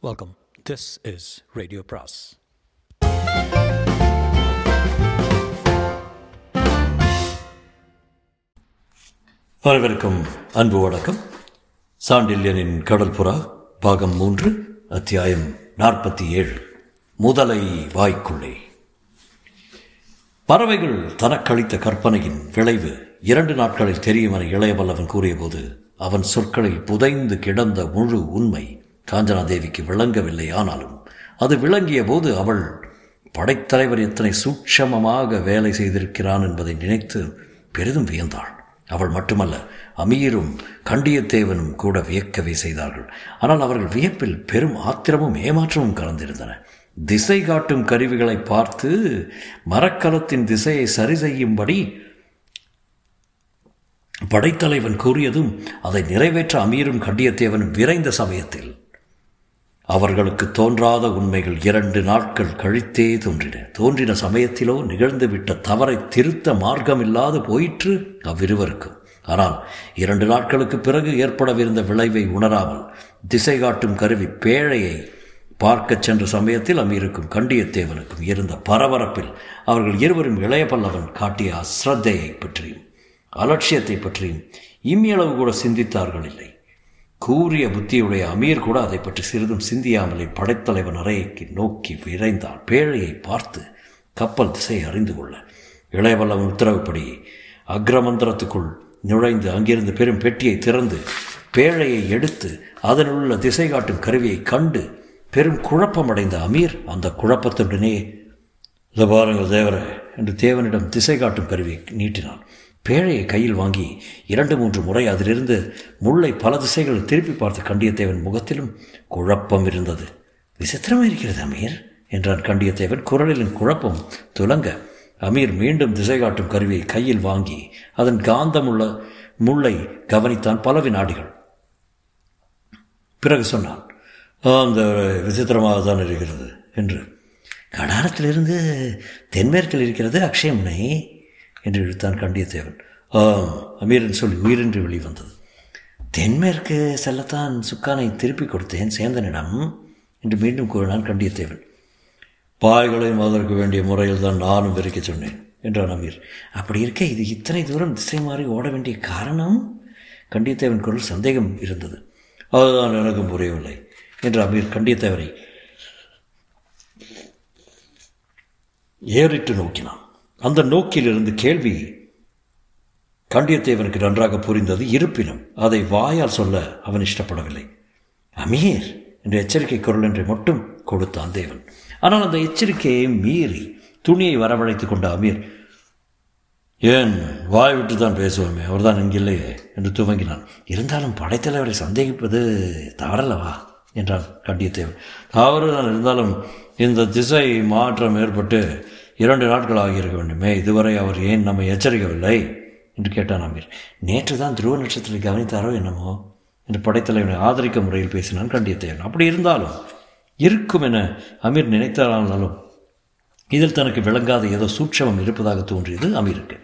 Welcome this is radio பிராஸ் வரவிருக்கும் அன்பு வணக்கம். சாண்டில்யனின் கடல்புறா பாகம் மூன்று அத்தியாயம் நாற்பத்தி ஏழு. முதலை வாய்க்குள்ளே. பறவைகள் தனக்களித்த கற்பனையின் விளைவு இரண்டு நாட்களில் தெரியும் என இளையவல்லவன் கூறியபோது அவன் சொற்களில் புதைந்து கிடந்த முழு உண்மை காஞ்சனாதேவிக்கு விளங்கவில்லை ஆனாலும் அது விளங்கிய போது அவள் படைத்தலைவர் எத்தனை சூட்சமமாக வேலை செய்திருக்கிறான் என்பதை நினைத்து பெரிதும் வியந்தாள். அவள் மட்டுமல்ல அமீரும் கண்டியத்தேவனும் கூட வியக்கவே செய்தார்கள். ஆனால் அவர்கள் வியப்பில் பெரும் ஆத்திரமும் ஏமாற்றமும் கலந்திருந்தன. திசை காட்டும் கருவிகளை பார்த்து மரக்கலத்தின் திசையை சரி செய்யும்படி படைத்தலைவன் கூறியதும் அதை நிறைவேற்ற அமீரும் கண்டியத்தேவனும் விரைந்த சமயத்தில் அவர்களுக்கு தோன்றாத உண்மைகள் இரண்டு நாட்கள் கழித்தே தோன்றின. தோன்றின சமயத்திலோ நிகழ்ந்துவிட்ட தவறை திருத்த மார்க்கமில்லாது போயிற்று அவ்விருவருக்கும். ஆனால் இரண்டு நாட்களுக்கு பிறகு ஏற்படவிருந்த விளைவை உணராமல் திசை காட்டும் கருவி பேழையை பார்க்கச் சென்ற சமயத்தில் அமீருக்கும் கண்டியத்தேவனுக்கும் இருந்த பரபரப்பில் அவர்கள் இருவரும் இளைய பல்லவன் காட்டிய அஸ்ரத்தையை பற்றியும் அலட்சியத்தை பற்றியும் இம்மியளவு கூட சிந்தித்தார்கள் இல்லை. கூறிய புத்தியுடைய அமீர் கூட அதை பற்றி சிறிதும் சிந்தியாமலே படைத்தலைவன் அறையைக்கு நோக்கி விரைந்தான் பேழையை பார்த்து கப்பல் திசையை அறிந்து கொள்ள. இளையவல்லவன் உத்தரவுப்படி அக்ரமந்திரத்துக்குள் நுழைந்து அங்கிருந்து பெரும் பெட்டியை திறந்து பேழையை எடுத்து அதனுள்ள திசை காட்டும் கருவியை கண்டு பெரும் குழப்பமடைந்த அமீர் அந்த குழப்பத்துடனே பாருங்கள் தேவரே என்று தேவனிடம் திசை காட்டும் கருவியை நீட்டினான். பேழையை கையில் வாங்கி இரண்டு மூன்று முறை அதிலிருந்து முல்லை பல திசைகள் திருப்பி பார்த்த கண்டியத்தேவன் முகத்திலும் குழப்பம் இருந்தது. விசித்திரமாக இருக்கிறது அமீர் என்றான் கண்டியத்தேவன். குரலின் குழப்பம் துலங்க அமீர் மீண்டும் திசை காட்டும் கருவியை கையில் வாங்கி அதன் காந்தமுள்ள முல்லை கவனித்தான் பல வினாடிகள் பிறகு சொன்னான் அந்த விசித்திரமாக தான் இருக்கிறது என்று. கடாரத்திலிருந்து தென்மேற்கில் இருக்கிறது அக்ஷயமுனை. என்று இழுத்தான் கண்டியத்தேவன். ஆம் அமீரன் சொல்லி உயிரின்றி வெளிவந்தது. தென்மேற்கு செல்லத்தான் சுக்கானை திருப்பி கொடுத்தேன் சேந்தனிடம் என்று மீண்டும் கூறினான் கண்டியத்தேவன். பாய்களையும் அதற்கு வேண்டிய முறையில் தான் நானும் விரிக்க சொன்னேன் என்றான் அமீர். அப்படி இருக்க இது இத்தனை தூரம் திசை மாறி ஓட வேண்டிய காரணம்? கண்டியத்தேவன் குரல் சந்தேகம் இருந்தது. அதுதான் எனக்கும் புரியவில்லை என்று அமீர் கண்டியத்தேவரை ஏறிட்டு நோக்கினான். அந்த நோக்கிலிருந்து கேள்வி கண்டியத்தேவனுக்கு நன்றாக புரிந்தது இருப்பினும் அதை வாயால் சொல்ல அவன் இஷ்டப்படவில்லை. அமீர் என்ற எச்சரிக்கை குரல் என்று மட்டும் கொடுத்தான் தேவன். ஆனால் அந்த எச்சரிக்கையை மீறி துணியை வரவழைத்துக் கொண்ட அமீர் ஏன் வாய் விட்டு தான் பேசுவோமே அவர்தான் இங்கில்லையே என்று துவங்கினான். இருந்தாலும் படைத்தலைவரை சந்தேகிப்பது தவறல்லவா? என்றான் கண்டியத்தேவன். தவறு தான் இருந்தாலும் இந்த திசை மாற்றம் ஏற்பட்டு இரண்டு நாட்கள் ஆகியிருக்க வேண்டுமே. இதுவரை அவர் ஏன் நம்மை எச்சரிக்கவில்லை? என்று கேட்டான் அமீர். நேற்று தான் துருவ நட்சத்திரத்தை கவனித்தாரோ என்னமோ? என்று படைத்தலைவனை ஆதரிக்க முறையில் பேசினான் கண்டியத்தேவன் அப்படி இருந்தாலும் இருக்கும் என அமீர் நினைத்தாலும் இதில் தனக்கு விளங்காத ஏதோ சூட்சமம் இருப்பதாக தோன்றியது அமீருக்கு.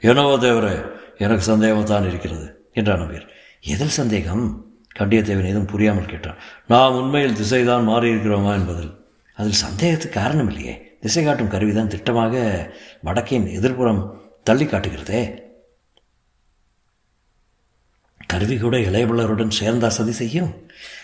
ஏனோ தேவரே எனக்கு சந்தேகம்தான் இருக்கிறது என்றான் அமீர். எதில் சந்தேகம்? கண்டியத்தேவன் எதுவும் புரியாமல் கேட்டான். நாம் உண்மையில் திசைதான் மாறியிருக்கிறோமா என்பதில். அதில் சந்தேகத்துக்கு காரணம் இல்லையே. திசை காட்டும் கருவிதான் திட்டமாக வடக்கின் எதிர்ப்புறம் தள்ளி காட்டுகிறதே. கருவி கூட இளையபிள்ளருடன் சேர்ந்தா சதி செய்யும்?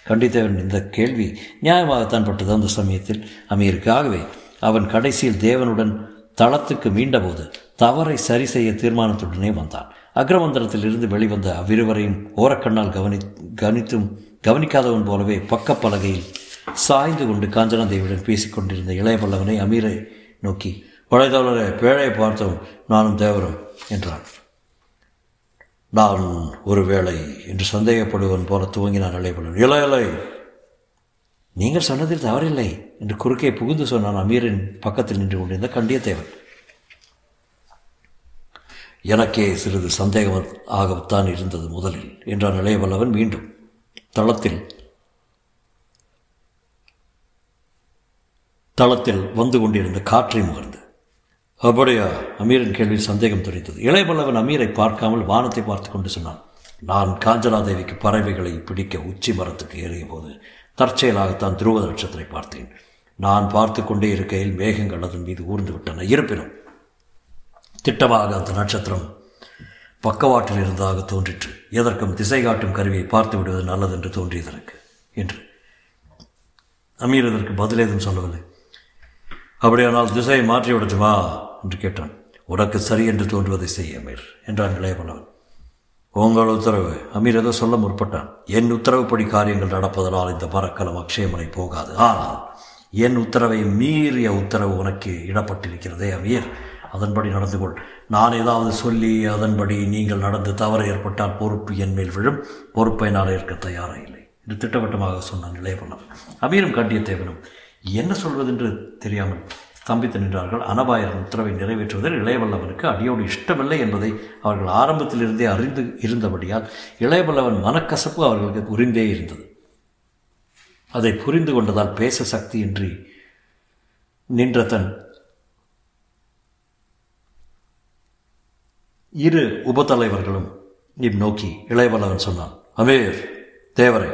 கண்டித்தவன் இந்த கேள்வி நியாயமாகத்தான் பட்டது அந்த சமயத்தில். அமீருக்காகவே அவன் கடைசியில் தேவனுடன் தளத்துக்கு மீண்டபோது தவறை சரி செய்ய தீர்மானத்துடனே வந்தான். அக்ரமந்திரத்திலிருந்து வெளிவந்த அவ்விருவரையும் ஓரக்கண்ணால் கவனி கவனித்தும் கவனிக்காதவன் போலவே பக்கப்பலகையில் சாய்ந்து கொண்டு காஞ்சனாதேவியுடன் பேசிக் பேசிக்கொண்டிருந்த இளைய பல்லவனை அமீரை நோக்கி படைத்தவளரே பேழையை பார்த்தோம் நானும் தேவரும் என்றான். நான் ஒருவேளை என்று சந்தேகப்படுவன் போல துவங்கினான் இளையபல்லவன் இலை இலை நீங்கள் சொன்னதில் தவறில்லை என்று குறுக்கே புகுந்து சொன்னான் அமீரின் பக்கத்தில் நின்று கொண்டிருந்த கண்டியத்தேவன். எனக்கே சிறிது சந்தேகம் ஆகத்தான் இருந்தது முதலில் என்றான் இளையவல்லவன் மீண்டும். தளத்தில் தளத்தில் வந்து கொண்டிருந்த காற்றை முகர்ந்து அப்படியா அமீரின் கேள்வியில் சந்தேகம் துணித்தது இளையபல்லவன் அமீரை பார்க்காமல் வானத்தை பார்த்து கொண்டு சொன்னான் நான் காஞ்சனாதேவிக்கு பறவைகளை பிடிக்க உச்சி மரத்துக்கு ஏறிய போது தற்செயலாகத்தான் துருவ நட்சத்திரை பார்த்தேன். நான் பார்த்து கொண்டே இருக்கையில் மேகங்கள் அதன் மீது ஊர்ந்து விட்டன. இருப்பினும் திட்டமாக அந்த நட்சத்திரம் பக்கவாட்டில் இருந்ததாக தோன்றிற்று. எதற்கும் திசை காட்டும் கருவியை பார்த்து விடுவது நல்லது என்று தோன்றியது எனக்கு என்று. அமீர் இதற்கு பதில் ஏதும் சொல்லவில்லை. அப்படியானால் திசையை மாற்றி விடட்டுமா? என்று கேட்டான். உனக்கு சரி என்று தோன்றுவதை செய்ய அமீர் என்றான் இளையவனவன். உங்கள் உத்தரவு. அமீர் ஏதோ சொல்ல முற்பட்டான். என் உத்தரவுப்படி காரியங்கள் நடப்பதனால் இந்த மரக்கலம் அக்ஷயமனை போகாது. ஆனால் என் உத்தரவை மீறிய உத்தரவு உனக்கு இடப்பட்டிருக்கிறதே அமீர். அதன்படி நடந்து கொள். நான் ஏதாவது சொல்லி அதன்படி நீங்கள் நடந்து தவறு ஏற்பட்டால் பொறுப்பு என் மேல் விழும். பொறுப்பை நான் ஏற்க தயாராக இல்லை என்று திட்டவட்டமாக சொன்னான் இளையவனவன். அமீரும் கண்டியத்தேவனும் என்ன சொல்வதென்று தெரியாமல் ஸ்தம்பித்து நின்றார்கள். அனபாயரின் உத்தரவை நிறைவேற்றுவதில் இளையவல்லவனுக்கு அடியோடு இஷ்டமில்லை என்பதை அவர்கள் ஆரம்பத்திலிருந்தே அறிந்து இருந்தபடியால் இளையவல்லவன் மனக்கசப்பு அவர்களுக்கு புரிந்தே இருந்தது. அதை புரிந்து கொண்டதால் பேச சக்தியின்றி நின்ற தன் இரு உபத்தலைவர்களும் இந்நோக்கி இளையவல்லவன் சொன்னான் அமீர் தேவரே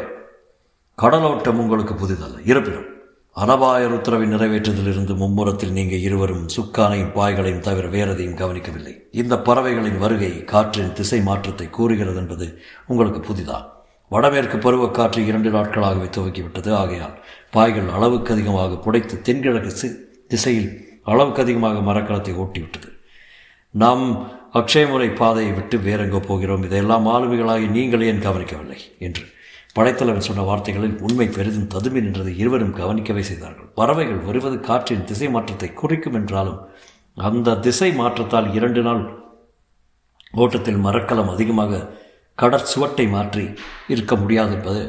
கடலோட்டம் உங்களுக்கு புதிதல்ல இருப்பினும் அனபாயர் உத்தரவை நிறைவேற்றதிலிருந்து மும்முரத்தில் நீங்கள் இருவரும் சுக்கானையும் பாய்களையும் தவிர வேறதையும் கவனிக்கவில்லை. இந்த பறவைகளின் வருகை காற்றின் திசை மாற்றத்தை கூறுகிறது என்பது உங்களுக்கு புதிதான் வடமேற்கு பருவக்காற்று இரண்டு நாட்களாகவே துவக்கிவிட்டது. ஆகையால் பாய்கள் அளவுக்கு அதிகமாக புடைத்து தென்கிழக்கு திசையில் அளவுக்கு அதிகமாக மரக்கலத்தை ஓட்டிவிட்டது. நாம் அக்ஷயமுறை பாதையை விட்டு வேறெங்கோ போகிறோம். இதையெல்லாம் ஆளுமைகளாகி நீங்கள் ஏன் கவனிக்கவில்லை? என்று படைத்தலைவன் சொன்ன வார்த்தைகளில் உண்மை பெரிதும் ததுமி நின்றதை இருவரும் கவனிக்கவே செய்தார்கள். பறவைகள் வருவது காற்றின் திசை மாற்றத்தை குறிக்கும் என்றாலும் அந்த திசை மாற்றத்தால் இரண்டு நாள் ஓட்டத்தில் மரக்கலம் அதிகமாக கடற்சுவட்டை மாற்றி இருக்க முடியாது என்பது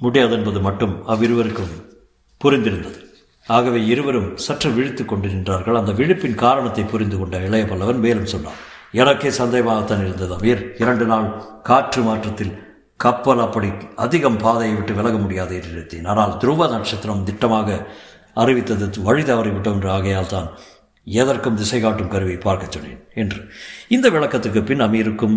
முடியாது என்பது மட்டும் அவ்விருவருக்கும் புரிந்திருந்தது. ஆகவே இருவரும் சற்று விழித்து கொண்டு நின்றார்கள். அந்த விழிப்பின் காரணத்தை புரிந்து கொண்ட இளைய பல்லவன் மேலும் சொன்னான் எனக்கே சந்தேகமாகத்தான் இருந்தது அமீர். இரண்டு நாள் காற்று மாற்றத்தில் கப்பல் அப்படி அதிகம் பாதையை விட்டு விலக முடியாது என்று ஆனால் துருவ நட்சத்திரம் திட்டமாக அறிவித்தது வழி தவறிவிட்டோம் என்று ஆகையால் தான் எதற்கும் திசை காட்டும் கருவை பார்க்கச் சொன்னேன் என்று. இந்த விளக்கத்துக்கு பின் அமீருக்கும்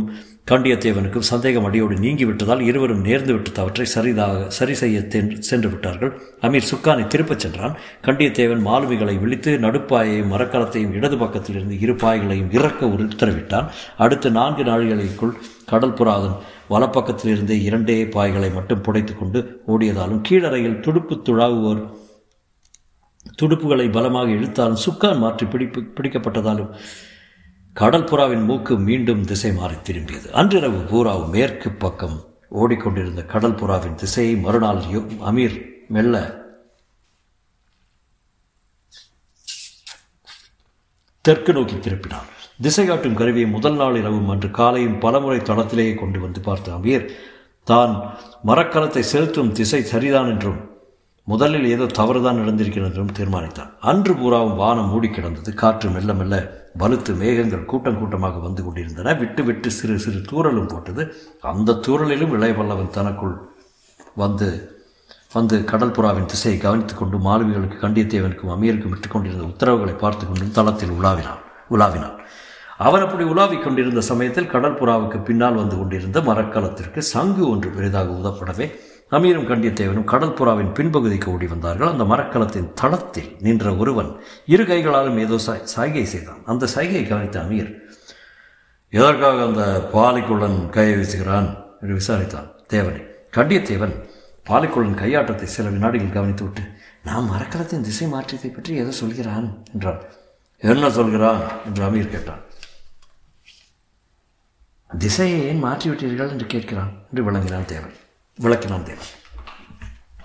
கண்டியத்தேவனுக்கும் சந்தேகம் அடியோடு நீங்கிவிட்டதால் இருவரும் நேர்ந்து விட்டு தவற்றை சரிதாக சரி செய்ய சென்று விட்டார்கள். அமீர் சுக்கானை திருப்பச் சென்றான். கண்டியத்தேவன் மாலுமிகளை விழித்து நடுப்பாயையும் மரக்கலத்தையும் இடது பக்கத்தில் இருந்து இரு பாய்களையும் இறக்க உத்தரவிட்டான். அடுத்த நான்கு நாள்களுக்குள் கடல் புறாதன் வலப்பக்கத்தில் இரண்டே பாய்களை மட்டும் புடைத்து கொண்டு ஓடியதாலும் கீழறையில் துடுப்பு துழாவுவோர் துடுப்புகளை பலமாக இழுத்தாலும் சுக்கான் மாற்றி பிடிப்பு பிடிக்கப்பட்டதாலும் கடற்புறாவின் மூக்கு மீண்டும் திசை மாறி திரும்பியது. அன்றிரவு பூராவும் மேற்கு பக்கம் ஓடிக்கொண்டிருந்த கடல்புறாவின் திசையை மறுநாள் அமீர் மெல்ல தெற்கு நோக்கி திருப்பினார் திசை காட்டும் கருவியை முதல் நாள் இரவும் அன்று காலையும் பலமுறை தளத்திலேயே கொண்டு வந்து பார்த்த அமீர் தான் மரக்கலத்தை செலுத்தும் திசை சரிதான் என்றும் முதலில் ஏதோ தவறுதான் நடந்திருக்கிறது தீர்மானித்தான் அன்று பூராவும் வானம் மூடி கிடந்தது. காற்று மெல்ல மெல்ல வலுத்து மேகங்கள் கூட்டம் கூட்டமாக வந்து கொண்டிருந்தன. விட்டு விட்டு சிறு சிறு தூரலும் போட்டது. அந்த தூரலிலும் இளையவல்லவன் தனக்குள் வந்து வந்து கடல் புறாவின் திசையை கவனித்துக் கொண்டு மாலுமிகளுக்கு கண்டியத்தேவனுக்கும் அமீருக்கும் விட்டுக் கொண்டிருந்த உத்தரவுகளை பார்த்து கொண்டும் தளத்தில் உலாவினான் உலாவினான். அவன் அப்படி உலாவிக் கொண்டிருந்த சமயத்தில் கடற்புறாவுக்கு பின்னால் வந்து கொண்டிருந்த மரக்கலத்திற்கு சங்கு ஒன்று பெரிதாக ஊதப்படவே அமீரும் கண்டியத்தேவனும் கடல் புறாவின் பின்பகுதிக்கு ஓடி வந்தார்கள். அந்த மரக்கலத்தின் தளத்தில் நின்ற ஒருவன் இரு கைகளாலும் ஏதோ சாய்கை செய்தான். அந்த சைகையை கவனித்த அமீர் எதற்காக அந்த பாலிக்குள்ளன் கையை வீசுகிறான்? என்று விசாரித்தான். தேவனை கண்டியத்தேவன் பாலிக்குள்ளன் கையாட்டத்தை சில வினாடிகள் கவனித்துவிட்டு நாம் மரக்கலத்தின் திசை மாற்றத்தை பற்றி ஏதோ சொல்கிறான் என்றான். என்ன சொல்கிறான்? என்று அமீர் கேட்டான். திசையை ஏன் மாற்றிவிட்டீர்கள்? என்று கேட்கிறான் என்று விளங்கினான் தேவன். விளக்கினான் தேவன்.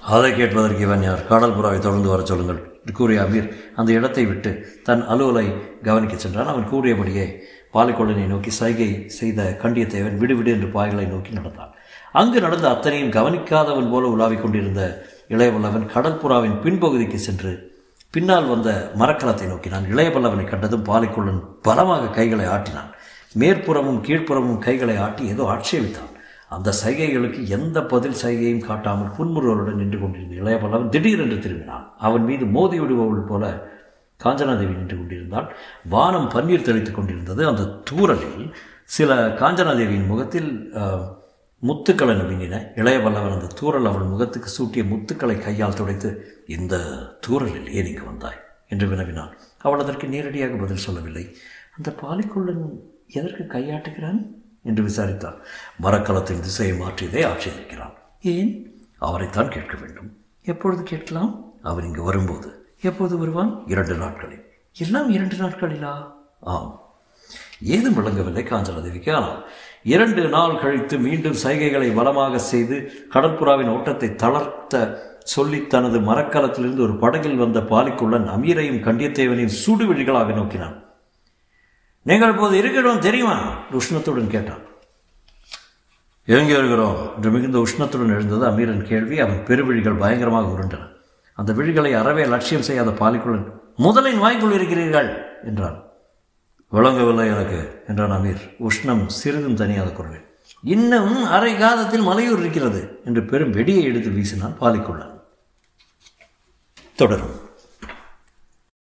அதை கேட்பதற்கு இவன் யார்? காடல் புறாவை தொடர்ந்து வர சொல்லுங்கள். என்று கூறிய அமீர் அந்த இடத்தை விட்டு தன் அலுவலை கவனிக்கச் சென்றான். அவன் கூறியபடியே பாலிக்கொள்ளனை நோக்கி சைகை செய்த கண்டியத்தேவன் விடுவிடு என்று பாய்களை நோக்கி நடந்தான். அங்கு நடந்த அத்தனையும் கவனிக்காதவன் போல உலாவிக் கொண்டிருந்த இளையவல்லவன் கடல் புறாவின் பின்பகுதிக்கு சென்று பின்னால் வந்த மரக்கலத்தை நோக்கினான். இளையவல்லவனை கண்டதும் பாலிக்கொள்ளன் பலமாக கைகளை ஆட்டினான். மேற்புறமும் கீழ்ப்புறமும் கைகளை ஆட்டி ஏதோ ஆட்சேபித்தான். அந்த சைகைகளுக்கு எந்த பதில் சைகையும் காட்டாமல் புன்முறுவலுடன் நின்று கொண்டிருந்த இளையபல்லவன் திடீரென்று திரும்பினான். அவன் மீது மோதி விடுபவள் போல காஞ்சனாதேவி நின்று கொண்டிருந்தாள். வானம் பன்னீர் தெளித்துக் கொண்டிருந்தது. அந்த தூரலில் சில காஞ்சனாதேவியின் முகத்தில் முத்துக்களை மின்னின இளைய வல்லவன் அந்த தூரல் அவள் முகத்துக்கு சூட்டிய முத்துக்களை கையால் துடைத்து இந்த தூரலில் ஏன் இங்கு வந்தாய்? என்று வினவினான். அவள் அதற்கு நேரடியாக பதில் சொல்லவில்லை. அந்த பாலிக்குள்ளன் எதற்கு கையாட்டுகிறான்? என்று விசாரித்தார். மரக்கலத்தின் திசையை மாற்றியதை ஆட்சேபிக்கிறான் ஏன்? அவரைத்தான் கேட்க வேண்டும். எப்பொழுது கேட்கலாம்? அவன் இங்கு வரும்போது. எப்போது வருவான்? இரண்டு நாட்களில். எல்லாம் இரண்டு நாட்களிலா? ஆம். ஏதும் விளங்கவில்லை காஞ்சனதேவிக்கு ஆனால் இரண்டு நாள் கழித்து மீண்டும் சைகைகளை பலமாக செய்து கடற்புறாவின் ஓட்டத்தை தளர்த்த சொல்லி தனது மரக்கலத்திலிருந்து ஒரு படகில் வந்த பாலிக்குள்ளன் அமீரையும் கண்டியத்தேவனையும் சுடுவிழிகளாக நோக்கினான். நீங்கள் இப்போது இருக்கிறோம் தெரியுமா? உஷ்ணத்துடன் கேட்டான். எங்கே இருக்கிறோம்? என்று மிகுந்த உஷ்ணத்துடன் எழுந்தது அமீரன் கேள்வி. அவன் பெருவிழிகள் பயங்கரமாக உருண்டன. அந்த விழிகளை அறவே லட்சியம் செய்யாத பாலிக்குள்ளன் முதலின் வாய்க்குள் இருக்கிறீர்கள் என்றான். விளங்கவில்லை எனக்கு என்றான் அமீர். உஷ்ணம் சிறிதும் தனியாத குரலில் இன்னும் அரை காதத்தில் மலையூர் இருக்கிறது என்று பெரும் வெடியை எடுத்து வீசினான் பாலிக்குள்ளன் தொடரும்.